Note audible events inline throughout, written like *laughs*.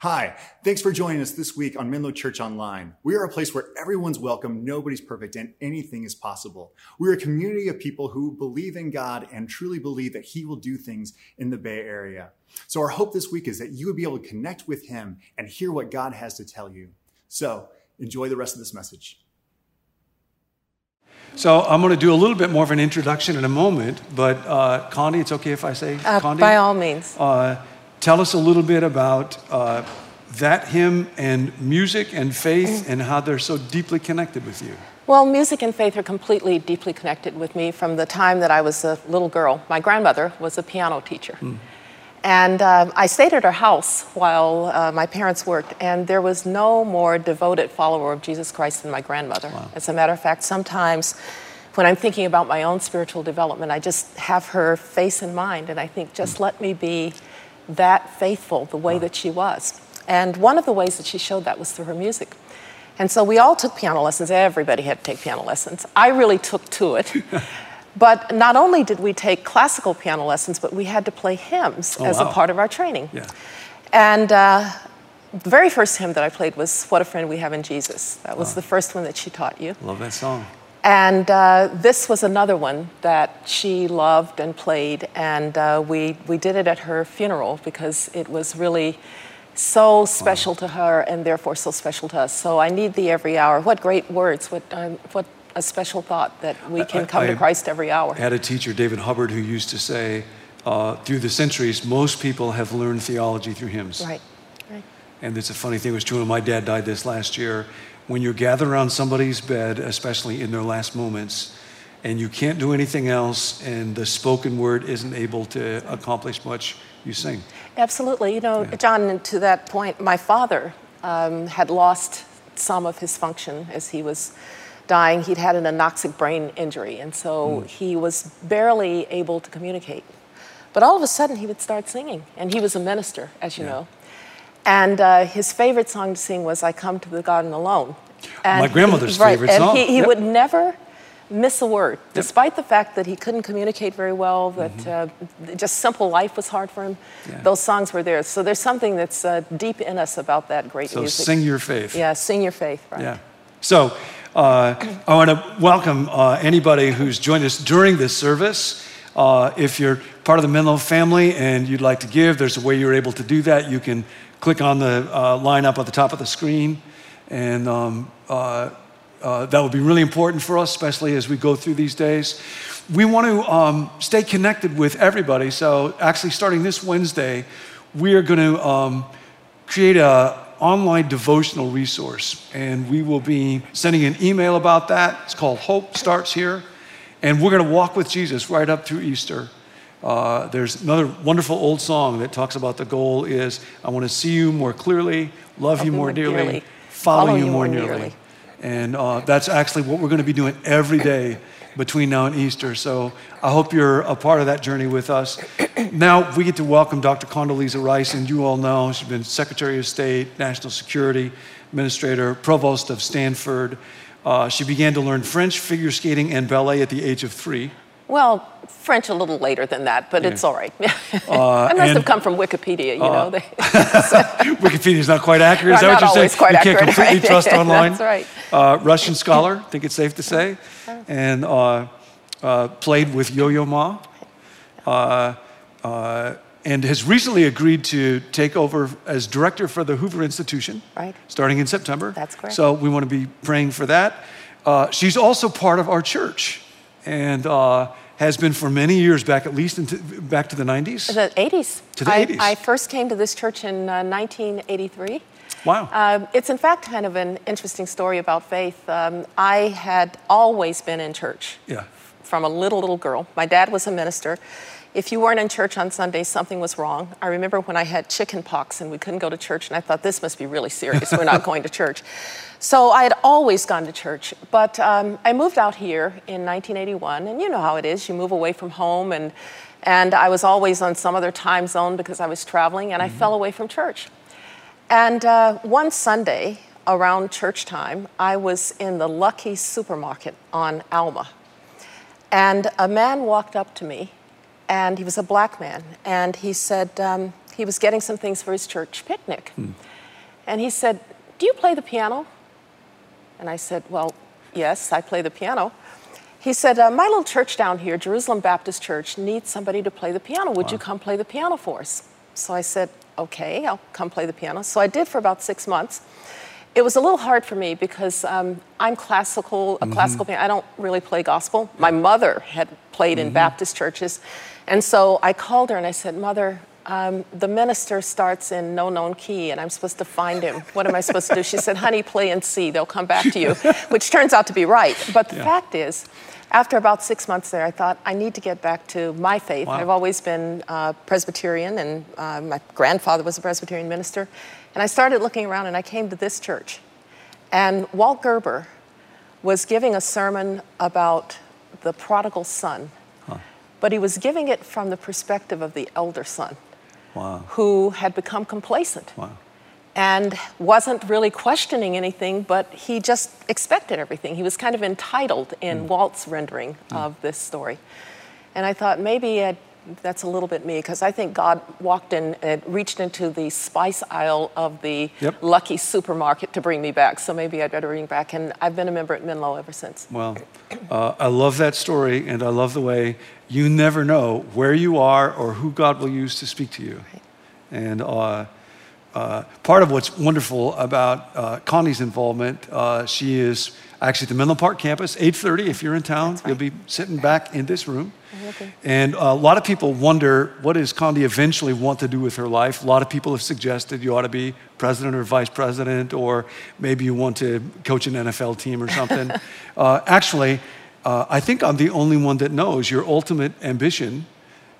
Hi, thanks for joining us this week on Menlo Church Online. We are a place where everyone's welcome, nobody's perfect, and anything is possible. We're a community of people who believe in God and truly believe that He will do things in the Bay Area. So, our hope this week is that you would be able to connect with Him and hear what God has to tell you. So, enjoy the rest of this message. So I'm going to do a little bit more of an introduction in a moment, but uh, Condi, it's okay if I say Uh, Condi? by all means. Uh, tell us a little bit about uh, that hymn and music and faith and how they're so deeply connected with you. Well, music and faith are completely deeply connected with me from the time that I was a little girl. My grandmother was a piano teacher. And um, I stayed at her house while uh, my parents worked, and there was no more devoted follower of Jesus Christ than my grandmother. As a matter of fact, sometimes when I'm thinking about my own spiritual development, I just have her face in mind, and I think, just let me be that faithful the way that she was. And one of the ways that she showed that was through her music. And so we all took piano lessons. Everybody had to take piano lessons. I really took to it. *laughs* but not only did we take classical piano lessons, but we had to play hymns Oh, as wow. a part of our training. Yeah. And uh, the very first hymn that I played was What a Friend We Have in Jesus. That was the first one that she taught you. Love that song. And uh, this was another one that she loved and played, and uh, we, we did it at her funeral because it was really so special to her and therefore so special to us. So I need thee every hour. What great words, what, um, what a special thought that we can come I- to Christ every hour. I had a teacher, David Hubbard, who used to say, uh, through the centuries, most people have learned theology through hymns. Right, right. And it's a funny thing, it was true when my dad died this last year. When you're gathered around somebody's bed, especially in their last moments, and you can't do anything else, and the spoken word isn't able to accomplish much, you sing. Absolutely. You know, John, to that point, my father um, had lost some of his function as he was dying. He'd had an anoxic brain injury, and so he was barely able to communicate. But all of a sudden, he would start singing, and he was a minister, as you know. And uh, his favorite song to sing was "I Come to the Garden Alone." And My grandmother's he, right, favorite and song. he, he Yep. would never miss a word, despite the fact that he couldn't communicate very well, that uh, just simple life was hard for him. Mm-hmm. Yeah. Those songs were there. So there's something that's uh, deep in us about that great So music. sing your faith. Yeah, sing your faith, right? Yeah. So uh, I want to welcome uh, anybody who's joined us during this service. Uh, if you're part of the Menlo family and you'd like to give, there's a way you're able to do that. You can click on the uh, at the top of the screen, and um, uh, uh, that would be really important for us, especially as we go through these days. We want to um, stay connected with everybody. So, actually, starting this Wednesday, we are going to um, create a online devotional resource and we will be sending an email about that it's called hope starts here and we're going to walk with jesus right up through easter uh, there's another wonderful old song that talks about the goal is i want to see you more clearly love you more dearly, follow, you more nearly, and uh, that's actually what we're going to be doing every day between now and Easter. So I hope you're a part of that journey with us. *clears throat* now we get to welcome Dr. Condoleezza Rice, and you all know she's been Secretary of State, National Security Administrator, Provost of Stanford. Uh, she began to learn French, figure skating, and ballet at the age of three. Well, French a little later than that, but it's all right. *laughs* I must Uh, and- have come from Wikipedia, you know. They, *laughs* Wikipedia's not quite accurate. Is that Not what you're saying? quite you can't accurate, completely right? trust *laughs* online. That's right. Uh, Russian scholar, I think it's safe to say, and uh, uh, played with Yo-Yo Ma, uh, uh, and has recently agreed to take over as director for the Hoover Institution, Right. starting in September. That's correct. So we want to be praying for that. Uh, she's also part of our church, and uh, has been for many years back, at least into, back to the 90s. the 80s. To the I, 80s. I first came to this church in uh, 1983. Wow. Um, it's in fact kind of an interesting story about faith. Um, I had always been in church yeah. from a little, little girl. My dad was a minister. If you weren't in church on Sunday, something was wrong. I remember when I had chicken pox and we couldn't go to church, and I thought, this must be really serious. We're not *laughs* going to church. So I had always gone to church. But um, I moved out here in 1981, and you know how it is. You move away from home, and, and I was always on some other time zone because I was traveling, and I fell away from church. And uh, one Sunday around church time, I was in the Lucky supermarket on Alma. And a man walked up to me, and he was a black man, and he said, um, he was getting some things for his church picnic. And he said, Do you play the piano? And I said, Well, yes, I play the piano. He said, uh, My little church down here, Jerusalem Baptist Church, needs somebody to play the piano. Would you come play the piano for us? So I said, Okay, I'll come play the piano. So I did for about six months. It was a little hard for me because um, I'm classical, a classical piano. I don't really play gospel. My mother had played in Baptist churches. And so I called her and I said, Mother, um, the minister starts in no known key and I'm supposed to find him. What am I supposed to do? She said, Honey, play in C. They'll come back to you, *laughs* which turns out to be right. But the fact is, after about six months there, I thought, I need to get back to my faith. Wow. I've always been uh, Presbyterian, and uh, my grandfather was a Presbyterian minister. And I started looking around and I came to this church. And Walt Gerber was giving a sermon about the prodigal son, but he was giving it from the perspective of the elder son Wow. who had become complacent Wow. and wasn't really questioning anything, but he just expected everything. He was kind of entitled in mm. Walt's rendering mm. of this story. And I thought maybe I'd, that's a little bit me because I think God walked in and reached into the spice aisle of the Yep. Lucky supermarket to bring me back. So maybe I'd better bring back. And I've been a member at Menlo ever since. Well, uh, I love that story, and I love the way you never know where you are or who God will use to speak to you. And uh, uh, part of what's wonderful about uh, Condi's involvement, uh, she is actually at the Menlo Park campus, 8:30. If you're in town, right. you'll be sitting back in this room. And a lot of people wonder what does Condi eventually want to do with her life. A lot of people have suggested you ought to be president or vice president, or maybe you want to coach an NFL team or something. *laughs* uh, actually, uh, I think I'm the only one that knows your ultimate ambition,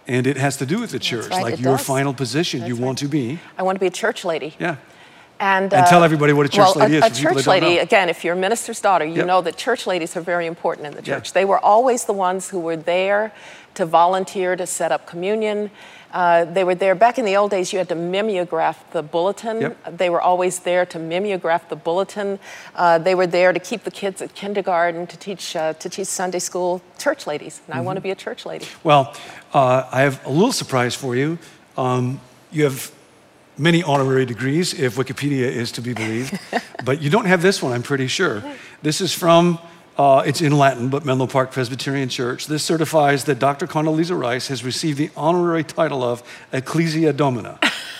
and it has to do with the church, right, like your does. final position you That's want to be. I want to be a church lady. Yeah. And, And tell everybody what a church well, lady a, is A church lady, again, if you're a minister's daughter, you Yep. know that church ladies are very important in the church. They were always the ones who were there to volunteer to set up communion. Uh, they were there back in the old days. You had to mimeograph the bulletin. Yep. They were always there to mimeograph the bulletin. Uh, they were there to keep the kids at kindergarten, to teach uh, to teach Sunday school. Church ladies, and I Mm-hmm. want to be a church lady. Well, uh, I have a little surprise for you. Um, you have many honorary degrees, if Wikipedia is to be believed, *laughs* but you don't have this one, I'm pretty sure. This is from, uh, it's in Latin, but Menlo Park Presbyterian Church. This certifies that Dr. Condoleezza Rice has received the honorary title of Ecclesia Domina,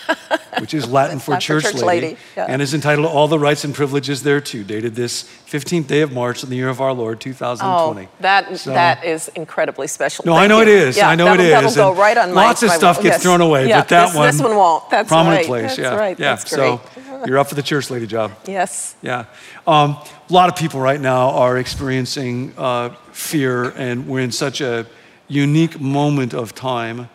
*laughs* which is Latin for church, church lady, lady, yeah. and is entitled to all the rights and privileges thereto, dated this 15th day of March in the year of our Lord, 2020. Oh, that So- that is incredibly special. no, Thank I know you. it is. Yeah, I know it is. That'll go And right on my Lots of my- stuff gets yes. thrown away, Yeah, but that this, one, this one won't. That's prominent right. place. That's yeah, right. yeah. That's so great. You're up for the church lady job. Yes. Yeah. Um, a lot of people right now are experiencing uh, fear, and we're in such a unique moment of time.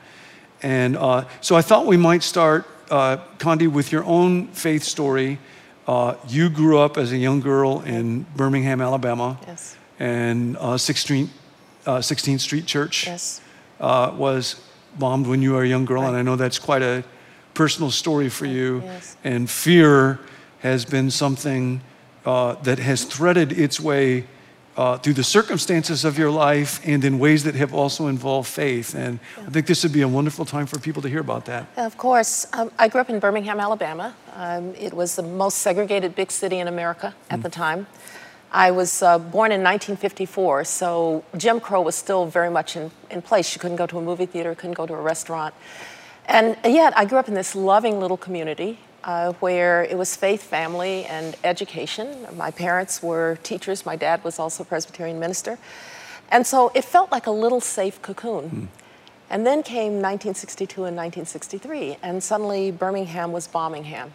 And uh, so I thought we might start, uh, Condi, with your own faith story. Uh, you grew up as a young girl in Birmingham, Alabama, Yes. and uh, 16th, Street, uh, 16th Street Church Yes. uh, was bombed when you were a young girl, and I know that's quite a personal story for you. Yes. And fear has been something uh, that has threaded its way uh, through the circumstances of your life and in ways that have also involved faith. And I think this would be a wonderful time for people to hear about that. Of course. Um, I grew up in Birmingham, Alabama. Um, it was the most segregated big city in America at the time. I was uh, born in 1954, so Jim Crow was still very much in, in place. You couldn't go to a movie theater, couldn't go to a restaurant. And yet, I grew up in this loving little community uh, where it was faith, family, and education. My parents were teachers, my dad was also a Presbyterian minister. And so it felt like a little safe cocoon. And then came 1962 and 1963, and suddenly Birmingham was Bombingham.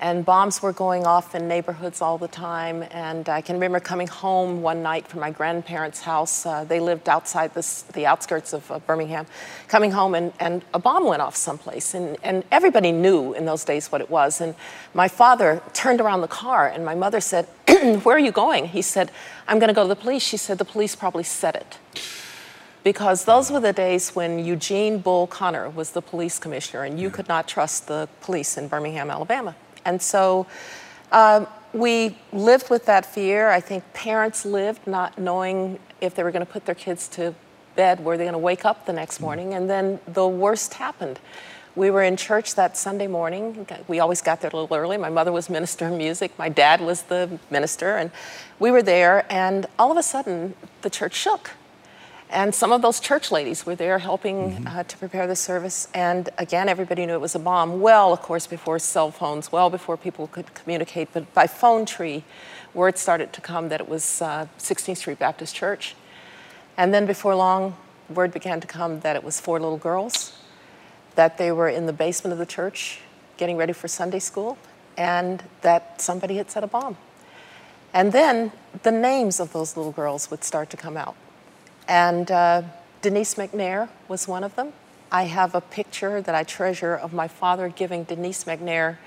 And bombs were going off in neighborhoods all the time. And I can remember coming home one night from my grandparents' house. Uh, they lived outside this, the outskirts of uh, Birmingham. Coming home, and, and a bomb went off someplace. And, and everybody knew in those days what it was. And my father turned around the car, and my mother said, *clears throat* Where are you going? He said, I'm going to go to the police. She said, The police probably said it because those were the days when Eugene Bull Connor was the police commissioner, and you could not trust the police in Birmingham, Alabama. And so um, we lived with that fear. I think parents lived not knowing if they were going to put their kids to bed, were they going to wake up the next morning? And then the worst happened. We were in church that Sunday morning. We always got there a little early. My mother was *laughs* minister of music, my dad was the minister, and we were there, and all of a sudden, the church shook. And some of those church ladies were there helping mm-hmm. uh, to prepare the service. And again, everybody knew it was a bomb. Well, of course, before cell phones, well before people could communicate. But by phone tree, word started to come that it was uh, 16th Street Baptist Church. And then before long, word began to come that it was four little girls, that they were in the basement of the church getting ready for Sunday school, and that somebody had set a bomb. And then the names of those little girls would start to come out. And uh, Denise McNair was one of them. I have a picture that I treasure of my father giving Denise McNair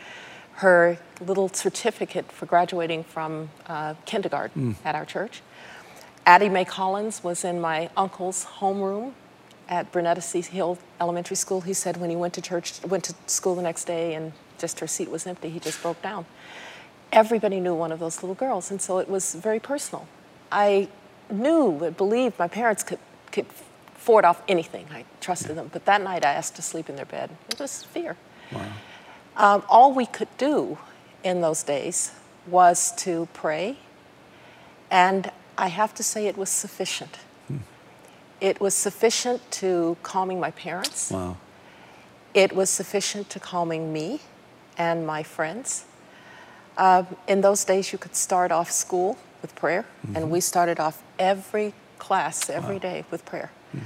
her little certificate for graduating from uh, kindergarten mm. at our church. Addie Mae Collins was in my uncle's homeroom at Brunetta C. Hill Elementary School. He said when he went to church, went to school the next day, and just her seat was empty, he just broke down. Everybody knew one of those little girls, and so it was very personal. I knew, and believed my parents could, could ford off anything. I trusted them. But that night I asked to sleep in their bed. It was fear. Wow. Um, all we could do in those days was to pray, and I have to say it was sufficient. Hmm. It was sufficient to calming my parents. Wow. It was sufficient to calming me and my friends. Uh, in those days, you could start off school with prayer, mm-hmm. and we started off every class every wow. day with prayer. Mm.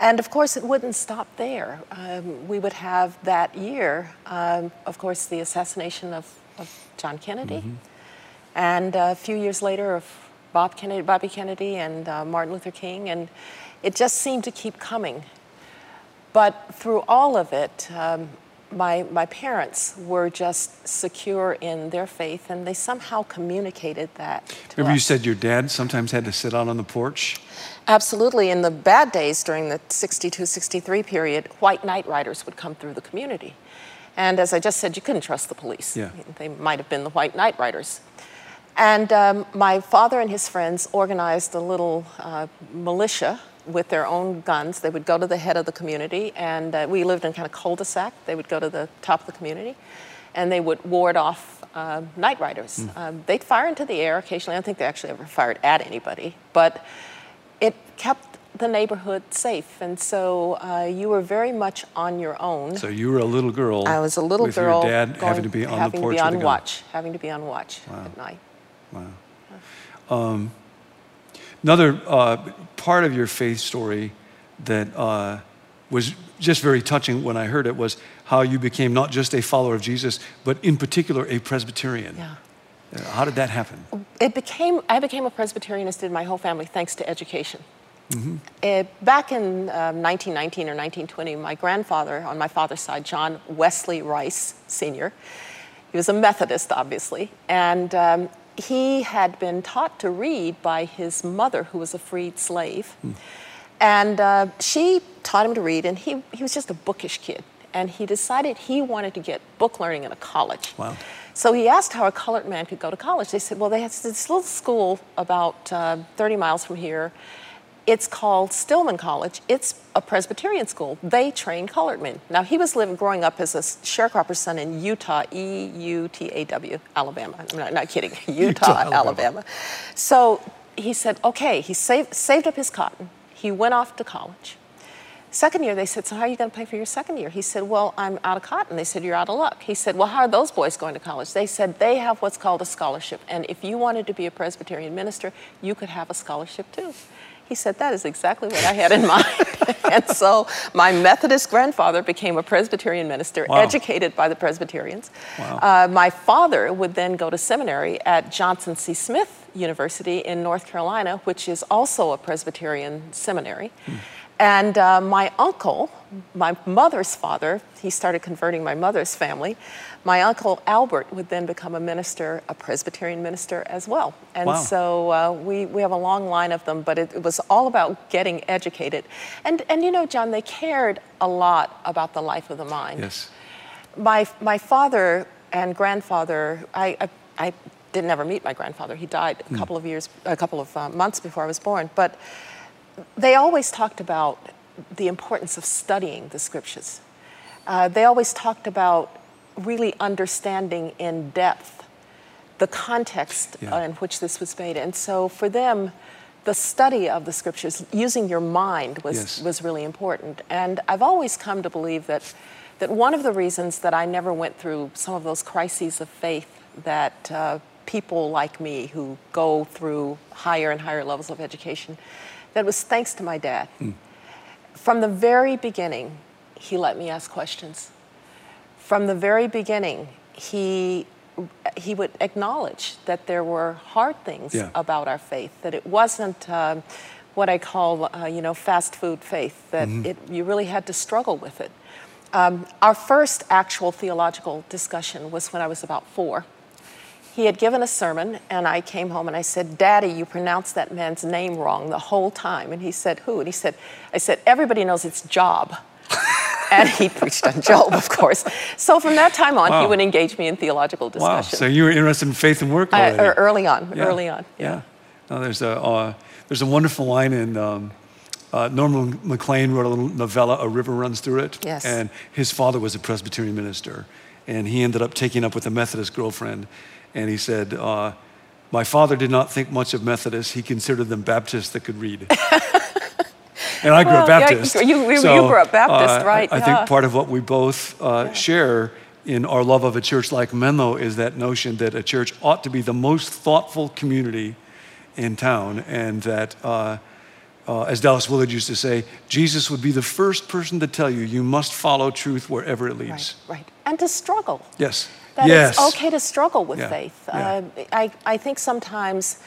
And of course, it wouldn't stop there. Um, we would have that year, um, of course, the assassination of, of John Kennedy, mm-hmm. and a few years later of Bob Kennedy, Bobby Kennedy and uh, Martin Luther King, and it just seemed to keep coming. But through all of it, um, my, my parents were just secure in their faith and they somehow communicated that. Remember, us. you said your dad sometimes had to sit out on the porch? Absolutely. In the bad days during the 62 63 period, white night riders would come through the community. And as I just said, you couldn't trust the police. Yeah. They might have been the white night riders. And um, my father and his friends organized a little uh, militia with their own guns. They would go to the head of the community, and uh, we lived in kind of cul-de-sac. They would go to the top of the community, and they would ward off uh, night riders. Mm. Um, they'd fire into the air occasionally. I don't think they actually ever fired at anybody, but it kept the neighborhood safe, and so uh, you were very much on your own. So you were a little girl. I was a little with girl. Your dad going, having to be on having the porch to be on watch, having to be on watch wow. at night. Wow. Um, Another uh, part of your faith story that uh, was just very touching when I heard it was how you became not just a follower of Jesus, but in particular a Presbyterian. Yeah. Uh, how did that happen? It became, I became a Presbyterianist in my whole family, thanks to education. Mm-hmm. Uh, back in um, 1919 or 1920, my grandfather, on my father's side, John Wesley Rice Sr., he was a Methodist, obviously, and um, he had been taught to read by his mother, who was a freed slave. Hmm. And uh, she taught him to read, and he, he was just a bookish kid. And he decided he wanted to get book learning in a college. Wow. So he asked how a colored man could go to college. They said, well, they have this little school about uh, 30 miles from here it's called Stillman College. It's a Presbyterian school. They train colored men. Now, he was living, growing up as a sharecropper's son in Eutaw, E U T A W, Alabama. I'm not, not kidding, *laughs* Eutaw, Eutaw Alabama. Alabama. So he said, okay, he saved, saved up his cotton. He went off to college. Second year, they said, So, how are you going to pay for your second year? He said, Well, I'm out of cotton. They said, You're out of luck. He said, Well, how are those boys going to college? They said, They have what's called a scholarship. And if you wanted to be a Presbyterian minister, you could have a scholarship too. He said, That is exactly what I had in mind. *laughs* and so my Methodist grandfather became a Presbyterian minister, wow. educated by the Presbyterians. Wow. Uh, my father would then go to seminary at Johnson C. Smith University in North Carolina, which is also a Presbyterian seminary. Hmm. And uh, my uncle, my mother's father, he started converting my mother's family. My uncle Albert would then become a minister, a Presbyterian minister as well. And wow. so uh, we, we have a long line of them, but it, it, was all about getting educated. And, and you know, John, they cared a lot about the life of the mind. Yes. My, my father and grandfather, I, I, I didn't ever meet my grandfather. He died a mm. couple of years, a couple of uh, months before I was born. But they always talked about the importance of studying the scriptures. uh, they always talked about really understanding in depth the context Yeah. in which this was made. And so for them, the study of the scriptures, using your mind, was, Yes. was really important. And I've always come to believe that, that one of the reasons that I never went through some of those crises of faith that uh, people like me who go through higher and higher levels of education, that was thanks to my dad. From the very beginning, he let me ask questions. From the very beginning, he he would acknowledge that there were hard things Yeah. about our faith. That it wasn't um, what I call, uh, you know, fast food faith. That it you really had to struggle with it. Um, our first actual theological discussion was when I was about four. He had given a sermon, and I came home and I said, Daddy, you pronounced that man's name wrong the whole time. And he said, Who? And he said, I said, Everybody knows it's Job. *laughs* and he preached on Job, of course. So from that time on, he Wow. would engage me in theological Wow. discussion. So you were interested in faith and work Uh, already. er, early on, Yeah. early on. Yeah. No, there's a uh, there's a wonderful line in um, uh, Norman Maclean wrote a little novella, A River Runs Through It. Yes. And his father was a Presbyterian minister, and he ended up taking up with a Methodist girlfriend, and he said. Uh, my father did not think much of Methodists. He considered them Baptists that could read. *laughs* and I grew up Well, yeah, Baptist. you- you- you grew up Baptist, uh, right, I, I yeah. think part of what we both uh, share in our love of a church like Menlo is that notion that a church ought to be the most thoughtful community in town, and that, uh, uh, as Dallas Willard used to say, Jesus would be the first person to tell you you must follow truth wherever it leads. Right, right. And to struggle. Yes. That yes. it's okay to struggle with Yeah, faith. yeah. Uh, I, I think sometimes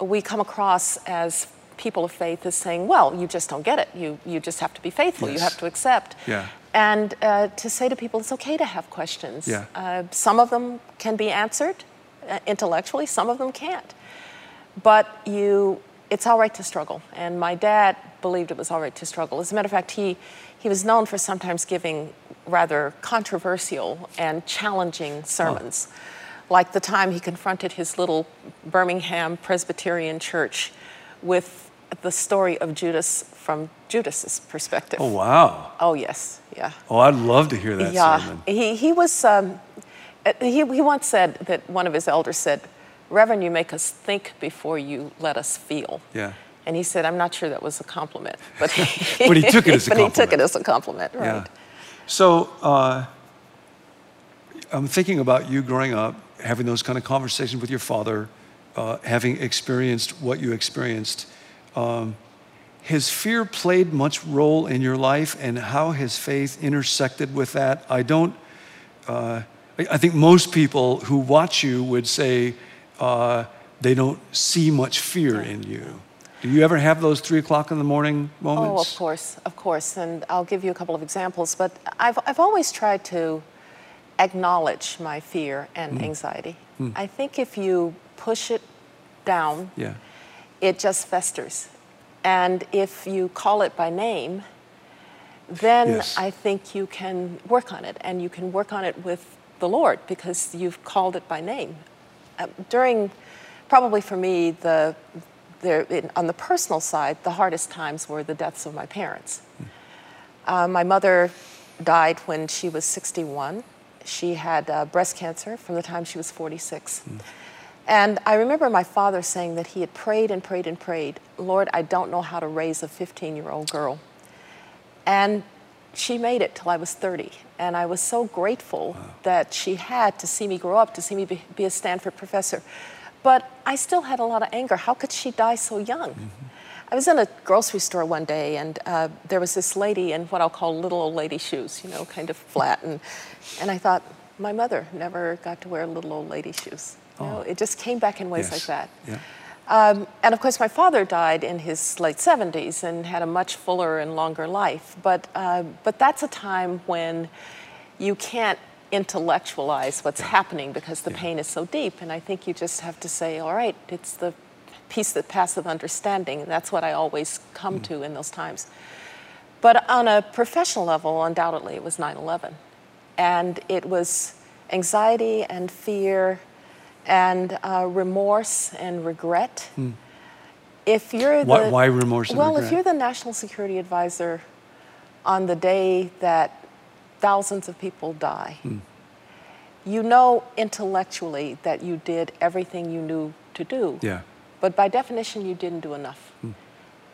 we come across as people of faith as saying, well, you just don't get it. You, you just have to be faithful. You have to accept. Yeah. And uh, to say to people, it's okay to have questions. Yeah. Uh, some of them can be answered uh, intellectually, some of them can't. But you, it's all right to struggle. And my dad believed it was all right to struggle. As a matter of fact, he, he was known for sometimes giving rather controversial and challenging sermons. Like the time he confronted his little Birmingham Presbyterian church with the story of Judas from Judas's perspective. Oh, wow. Oh, yes, yeah. Oh, I'd love to hear that yeah, sermon. he, he was, um, he, he once said that one of his elders said, Reverend, you make us think before you let us feel. Yeah. And he said, I'm not sure that was a compliment, *laughs* but he, *laughs* But he took it as a compliment. *laughs* but he took it as a compliment, right? Yeah. So uh, I'm thinking about you growing up, having those kind of conversations with your father, uh, having experienced what you experienced. Um, has fear played much role in your life, and how has faith intersected with that? I don't. Uh, I think most people who watch you would say uh, they don't see much fear in you. Do you ever have those three o'clock in the morning moments? Oh, of course, of course. And I'll give you a couple of examples. But I've, I've always tried to acknowledge my fear and Mm. anxiety. I think if you push it down, Yeah. it just festers. And if you call it by name, then Yes. I think you can work on it, and you can work on it with the Lord because you've called it by name. Uh, during, probably for me, the, the in, on the personal side, the hardest times were the deaths of my parents. Uh, my mother died when she was 61. She had uh, breast cancer from the time she was 46. And I remember my father saying that he had prayed and prayed and prayed, Lord, I don't know how to raise a 15 year old girl. And she made it till I was 30. And I was so grateful that she had to see me grow up, to see me be, be a Stanford professor. But I still had a lot of anger. How could she die so young? I was in a grocery store one day, and uh, there was this lady in what I'll call little old lady shoes, you know, kind of flat. And, and I thought, my mother never got to wear little old lady shoes. You know, it just came back in ways like that. Yeah. Um, and of course, my father died in his late 70s and had a much fuller and longer life. But, uh, but that's a time when you can't intellectualize what's happening because the pain is so deep. And I think you just have to say, all right, it's the peace that passeth understanding. And that's what I always come to in those times. But on a professional level, undoubtedly, it was 9 11. And it was anxiety and fear and uh, remorse and regret. Hmm. If you're the, Why- why remorse and well, regret? if you're the national security advisor on the day that thousands of people die, hmm. you know intellectually that you did everything you knew to do. Yeah. But by definition, you didn't do enough. Hmm.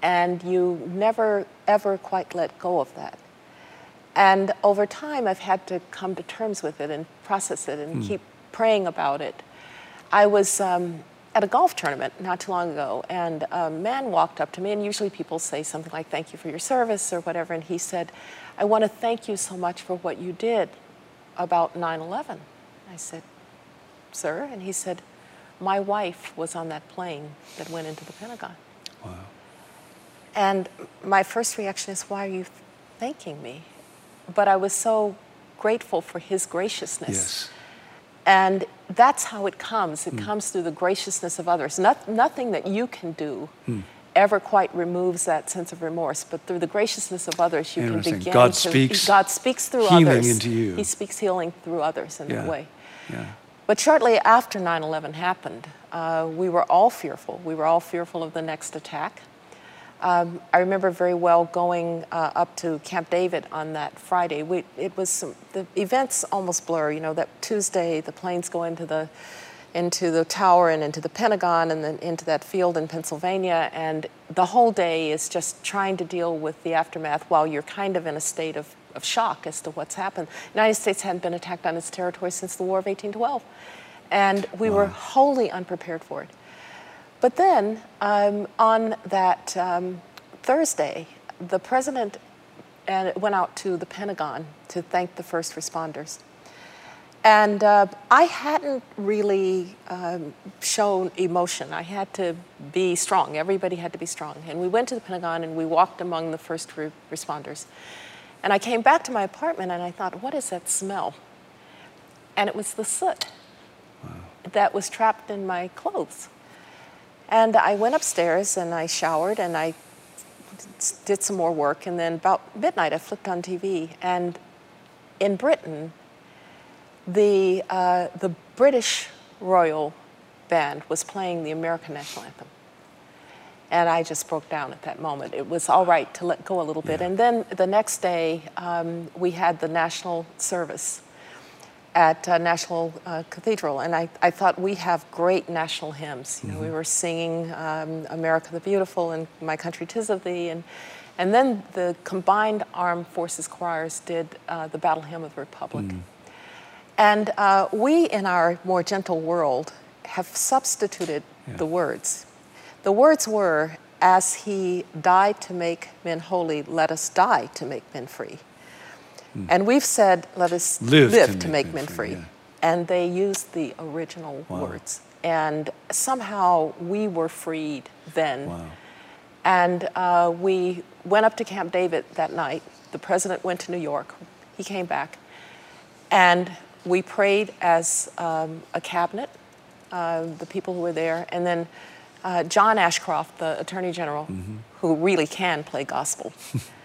And you never, ever quite let go of that. And over time, I've had to come to terms with it and process it and keep praying about it. I was um, at a golf tournament not too long ago, and a man walked up to me, and usually people say something like, Thank you for your service or whatever. And he said, I want to thank you so much for what you did about 9 11. I said, Sir? And he said, My wife was on that plane that went into the Pentagon. Wow. And my first reaction is, Why are you thanking me? But I was so grateful for his graciousness. Yes. And that's how it comes. It comes through the graciousness of others. Not, nothing that you can do ever quite removes that sense of remorse, but through the graciousness of others, you can begin God to. speaks God speaks through healing others. into you. He speaks healing through others in Yeah. that way. Yeah. But shortly after 9 11 happened, uh, we were all fearful. We were all fearful of the next attack. Um, I remember very well going uh, up to Camp David on that Friday. We, it was some, the events almost blur. You know, that Tuesday the planes go into the into the tower and into the Pentagon and then into that field in Pennsylvania, and the whole day is just trying to deal with the aftermath while you're kind of in a state of, of shock as to what's happened. The United States hadn't been attacked on its territory since the War of 1812, and we were wholly unprepared for it. But then um, on that um, Thursday, the president and went out to the Pentagon to thank the first responders. And uh, I hadn't really um, shown emotion. I had to be strong. Everybody had to be strong. And we went to the Pentagon and we walked among the first re- responders. And I came back to my apartment and I thought, what is that smell? And it was the soot that was trapped in my clothes. And I went upstairs and I showered and I did some more work. And then about midnight, I flipped on TV. And in Britain, the, uh, the British Royal Band was playing the American National Anthem. And I just broke down at that moment. It was all right to let go a little bit. And then the next day, um, we had the national service at uh, National uh, Cathedral, and I, I thought we have great national hymns. You know, we were singing um, "America the Beautiful" and "My Country 'Tis of Thee," and and then the combined armed forces choirs did uh, the Battle Hymn of the Republic. And uh, we, in our more gentle world, have substituted the words. The words were, "As He died to make men holy, let us die to make men free." And we've said, let us Live live, to to, make make, men men free, yeah. And they used the original words. And somehow we were freed then. Wow. And uh, we went up to Camp David that night. The president went to New York. He came back. And we prayed as um, a cabinet, uh, the people who were there. And then uh, John Ashcroft, the attorney general, who really can play gospel, *laughs*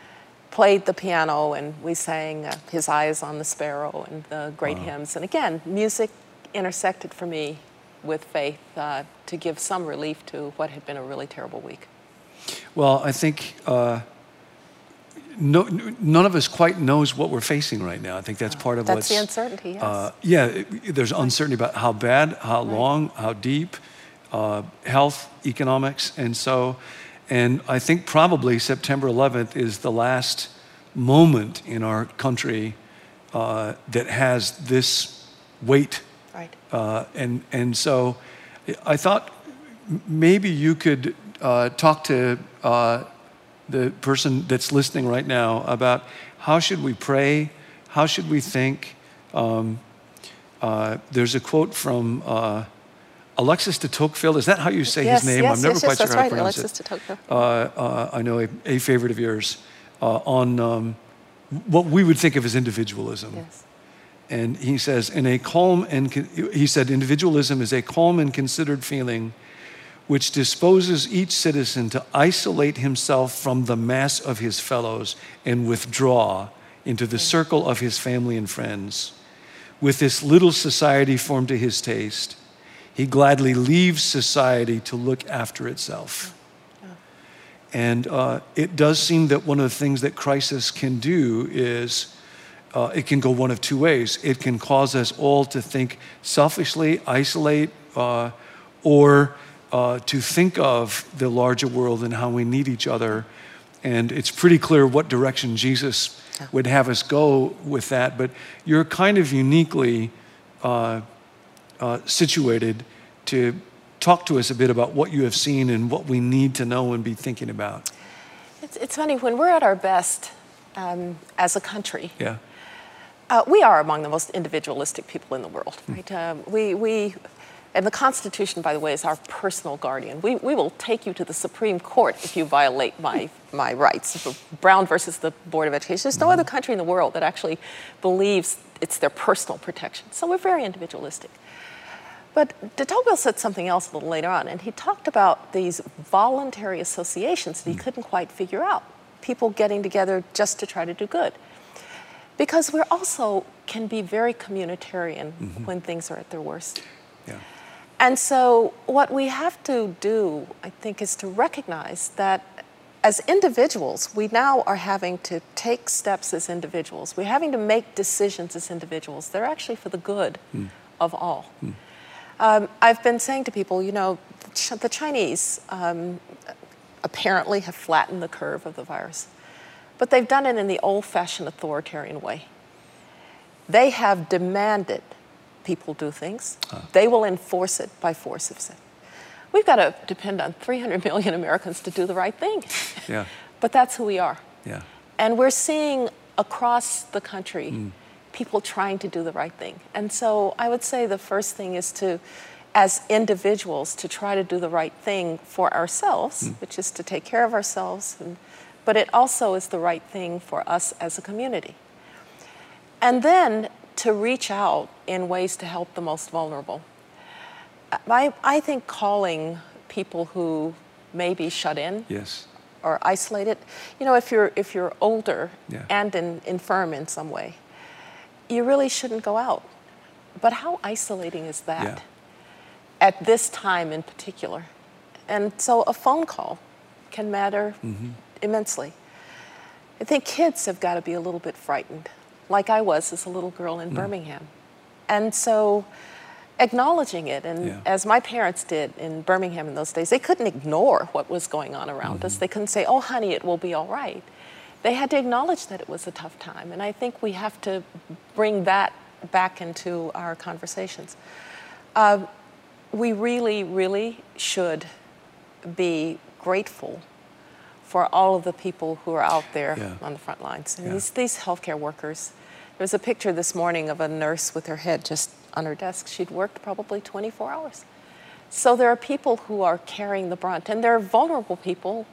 played the piano and we sang uh, His Eye Is on the Sparrow and the great hymns. And again, music intersected for me with faith uh, to give some relief to what had been a really terrible week. Well, I think uh, no, none of us quite knows what we're facing right now. I think that's part of That's what's the uncertainty, yes. Uh, yeah, it- there's uncertainty about how bad, how long, how deep, uh, health, economics, and so. And I think probably September 11th is the last moment in our country uh, that has this weight Right. uh, and, and so I thought maybe you could uh, talk to uh, the person that's listening right now about how should we pray, how should we think. Um, uh, there's a quote from uh, Alexis de Tocqueville. Is that how you say yes, his name? Yes, I'm never yes, quite sure how right, to pronounce Alexis it. de Tocqueville. Uh, uh, I know a, a favorite of yours uh, on um, what we would think of as individualism. Yes. And he says, in a calm and he said, individualism is a calm and considered feeling which disposes each citizen to isolate himself from the mass of his fellows and withdraw into the circle of his family and friends. With this little society formed to his taste, he gladly leaves society to look after itself. And uh, it does seem that one of the things that crisis can do is uh, it can go one of two ways. It can cause us all to think selfishly, isolate, uh, or uh, to think of the larger world and how we need each other. And it's pretty clear what direction Jesus would have us go with that. But you're kind of uniquely uh, uh, situated to talk to us a bit about what you have seen and what we need to know and be thinking about. It's, it's funny, when we're at our best um, as a country, Yeah. uh, we are among the most individualistic people in the world, right? Um, we, we, and the Constitution, by the way, is our personal guardian. We, we will take you to the Supreme Court if you violate my, my rights. Brown versus the Board of Education. There's no other country in the world that actually believes it's their personal protection. So we're very individualistic. But de Tocqueville said something else a little later on, and he talked about these voluntary associations that he mm. couldn't quite figure out. People getting together just to try to do good. Because we're also can be very communitarian mm-hmm. when things are at their worst. Yeah. And so, what we have to do, I think, is to recognize that as individuals, we now are having to take steps as individuals. We're having to make decisions as individuals. They're actually for the good mm. of all. Mm. Um, I've been saying to people, you know, the Chinese um, apparently have flattened the curve of the virus, but they've done it in the old fashioned authoritarian way. They have demanded people do things. They will enforce it by force of said. We've got to depend on 300 million Americans to do the right thing. Yeah. *laughs* but that's who we are. Yeah. And we're seeing across the country people trying to do the right thing. And so I would say the first thing is to, as individuals, to try to do the right thing for ourselves, mm. which is to take care of ourselves. And, but it also is the right thing for us as a community. And then to reach out in ways to help the most vulnerable. I, I think calling people who may be shut in Yes. or isolated. You know, if you're if you're older Yeah. and in, infirm in some way, you really shouldn't go out. But how isolating is that Yeah. at this time in particular? And so a phone call can matter Mm-hmm. immensely. I think kids have got to be a little bit frightened, like I was as a little girl Mm. in Birmingham. And so acknowledging it, and Yeah. as my parents did in Birmingham in those days, they couldn't ignore what was going on around Mm-hmm. us. They couldn't say, oh, honey, it will be all right. They had to acknowledge that it was a tough time. And I think we have to bring that back into our conversations. Um, we really, really should be grateful for all of the people who are out there Yeah. on the front lines. And Yeah. these, these healthcare workers. There was a picture this morning of a nurse with her head just on her desk. She'd worked probably 24 hours. So there are people who are carrying the brunt, and there are vulnerable people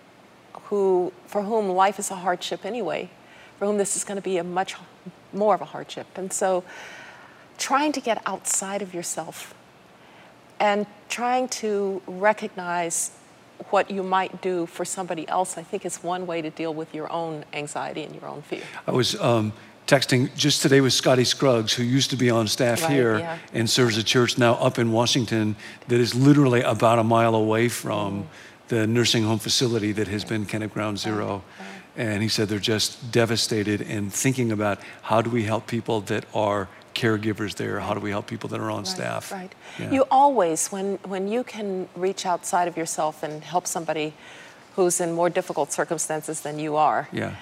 who, for whom life is a hardship anyway, for whom this is going to be a much more of a hardship. And so trying to get outside of yourself and trying to recognize what you might do for somebody else, I think is one way to deal with your own anxiety and your own fear. I was um, texting just today with Scotty Scruggs, who used to be on staff Right, here yeah. and serves a church now up in Washington that is literally about a mile away from the nursing home facility that has been kind of ground zero. And he said they're just devastated and thinking about how do we help people that are caregivers there? How do we help people that are on staff? Right. Yeah. You always, when, when you can reach outside of yourself and help somebody who's in more difficult circumstances than you are, Yeah.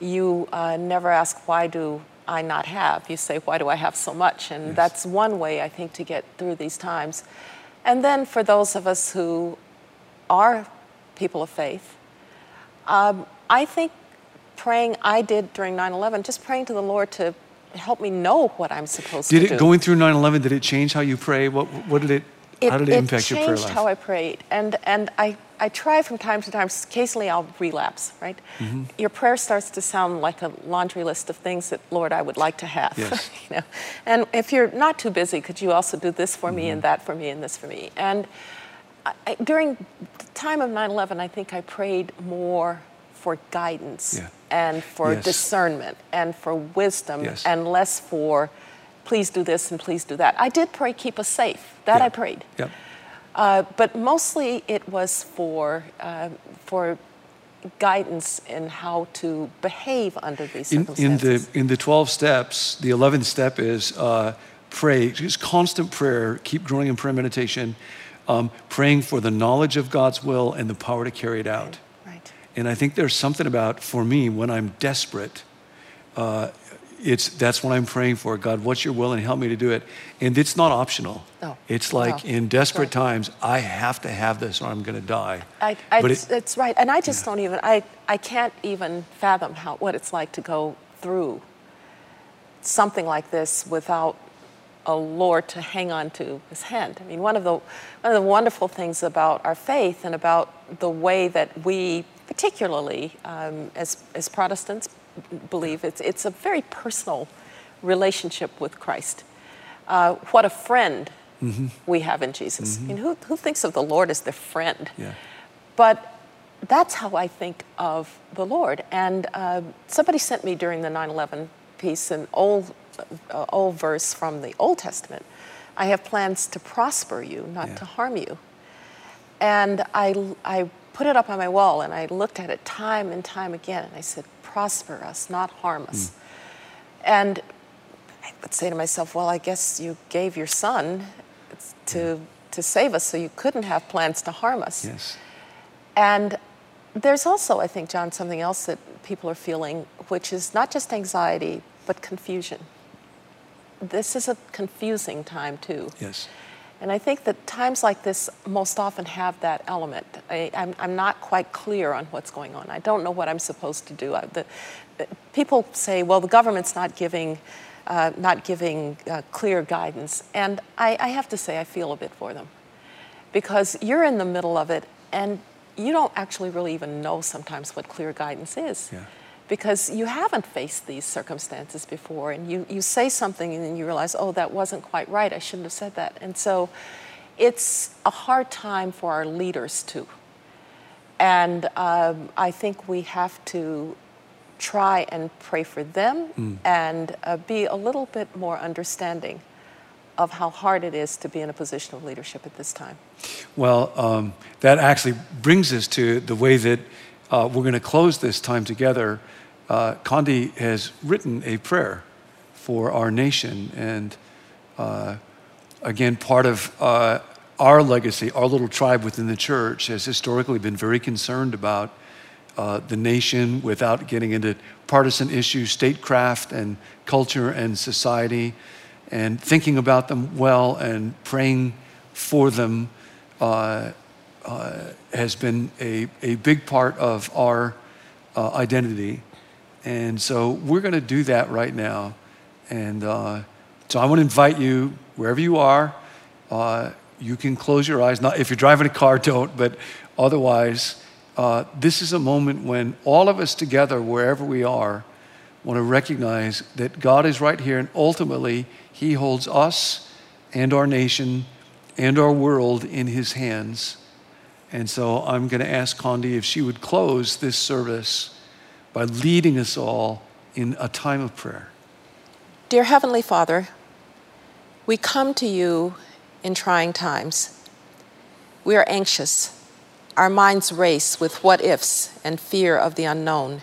you uh, never ask, why do I not have? You say, why do I have so much? And that's one way, I think, to get through these times. And then for those of us who are people of faith, um, I think praying, I did during 9 11, just praying to the Lord to help me know what I'm supposed Did to it do. going through 9/11? Did it change how you pray? What what did it? how did it, impact your prayer life? It changed how I prayed, and and I I try from time to time. Occasionally, I'll relapse. Right, Mm-hmm. your prayer starts to sound like a laundry list of things that Lord I would like to have. Yes. *laughs* you know, and if you're not too busy, could you also do this for me Mm-hmm. and that for me and this for me? And I, during the time of 9/11, I think I prayed more for guidance Yeah. and for Yes. discernment and for wisdom Yes. and less for please do this and please do that. I did pray keep us safe. That Yeah. I prayed. Uh, but mostly it was for, uh, for guidance in how to behave under these In, circumstances. in the in the 12 steps, the 11th step is uh, pray, just constant prayer, keep growing in prayer meditation, um, praying for the knowledge of God's will and the power to carry it out. right. And I think there's something about, for me, when I'm desperate, uh, it's, that's what I'm praying for. God, what's your will and help me to do it. And it's not optional. No. It's like No. in desperate times, I have to have this or I'm going to die. I, I, But it- it's right, and I just don't even. I, I can't even fathom how what it's like to go through something like this without a Lord to hang on to His hand. I mean, one of the one of the wonderful things about our faith and about the way that we, particularly um, as as Protestants, believe it's it's a very personal relationship with Christ. Uh, what a friend we have in Jesus. I mean, who, who thinks of the Lord as their friend? Yeah. But that's how I think of the Lord. And uh, somebody sent me during the 9 11 piece an old, uh, old verse from the Old Testament I have plans to prosper you, not Yeah. to harm you. And I, I put it up on my wall and I looked at it time and time again and I said, prosper us, not harm us. And I would say to myself, well, I guess you gave your son to, to save us, so you couldn't have plans to harm us. Yes. And there's also, I think, John, something else that people are feeling, which is not just anxiety, but confusion. This is a confusing time, too. Yes. And I think that times like this most often have that element. I, I'm, I'm not quite clear on what's going on. I don't know what I'm supposed to do. I, the, the- people say, well, the government's not giving, uh, not giving uh, clear guidance. And I, I have to say, I feel a bit for them. Because you're in the middle of it and you don't actually really even know sometimes what clear guidance is Yeah. Because you haven't faced these circumstances before and you, you say something and then you realize oh that wasn't quite right. I shouldn't have said that. And so it's a hard time for our leaders too. And um, i think we have to try and pray for them and uh, be a little bit more understanding of how hard it is to be in a position of leadership at this time. Well, um, that actually brings us to the way that uh, we're going to close this time together. Uh, Condi has written a prayer for our nation, and uh, again, part of uh, our legacy, our little tribe within the church, has historically been very concerned about uh, the nation without getting into partisan issues, statecraft and culture and society, and thinking about them well and praying for them uh, uh, has been a, a big part of our uh, identity. And so we're going to do that right now. And uh, so I want to invite you, wherever you are, uh, you can close your eyes. Not, if you're driving a car, *laughs* don't, but otherwise, uh, this is a moment when all of us together, wherever we are, want to recognize that God is right here and ultimately He holds us and our nation and our world in His hands. And so I'm going to ask Condi if she would close this service by leading us all in a time of prayer. Dear Heavenly Father, we come to you in trying times. We are anxious. Our minds race with what ifs and fear of the unknown,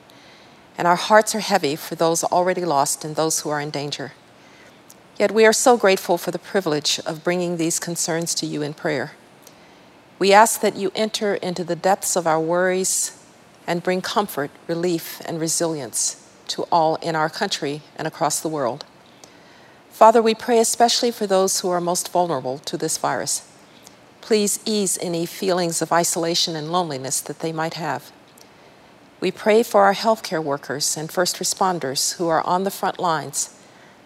and our hearts are heavy for those already lost and those who are in danger. Yet we are so grateful for the privilege of bringing these concerns to you in prayer. We ask that you enter into the depths of our worries and bring comfort, relief, and resilience to all in our country and across the world. Father, we pray especially for those who are most vulnerable to this virus. Please ease any feelings of isolation and loneliness that they might have. We pray for our healthcare workers and first responders who are on the front lines,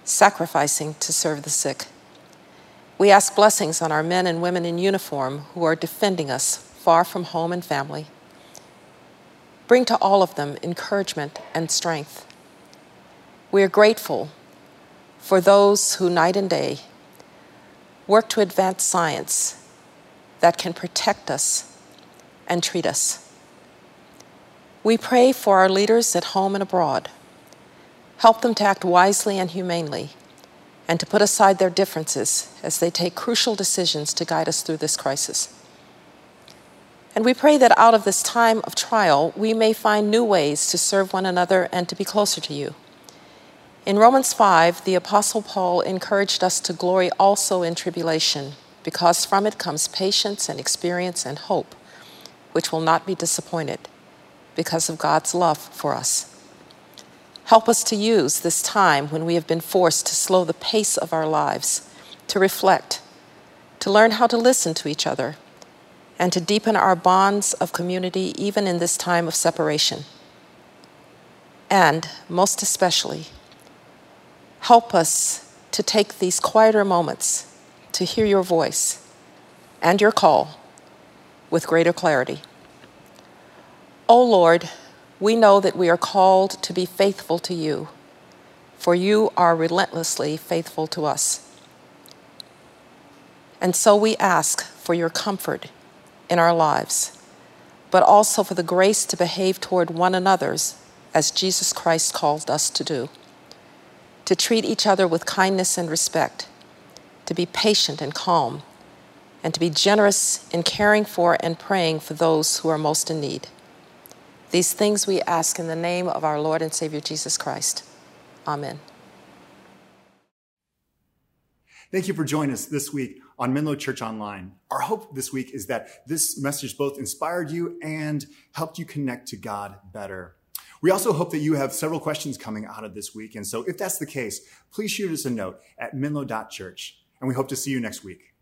sacrificing to serve the sick. We ask blessings on our men and women in uniform who are defending us far from home and family. Bring to all of them encouragement and strength. We are grateful for those who night and day work to advance science that can protect us and treat us. We pray for our leaders at home and abroad. Help them to act wisely and humanely and to put aside their differences as they take crucial decisions to guide us through this crisis. And we pray that out of this time of trial, we may find new ways to serve one another and to be closer to you. In Romans 5, the Apostle Paul encouraged us to glory also in tribulation, because from it comes patience and experience and hope, which will not be disappointed because of God's love for us. Help us to use this time when we have been forced to slow the pace of our lives, to reflect, to learn how to listen to each other, and to deepen our bonds of community even in this time of separation. And most especially, help us to take these quieter moments to hear your voice and your call with greater clarity. O oh Lord, we know that we are called to be faithful to you, for you are relentlessly faithful to us. And so we ask for your comfort in our lives, but also for the grace to behave toward one another's as Jesus Christ called us to do, to treat each other with kindness and respect, to be patient and calm, and to be generous in caring for and praying for those who are most in need. These things we ask in the name of our Lord and Savior Jesus Christ. Amen. Thank you for joining us this week on Menlo Church Online. Our hope this week is that this message both inspired you and helped you connect to God better. We also hope that you have several questions coming out of this week. And so if that's the case, please shoot us a note at menlo.church. And we hope to see you next week.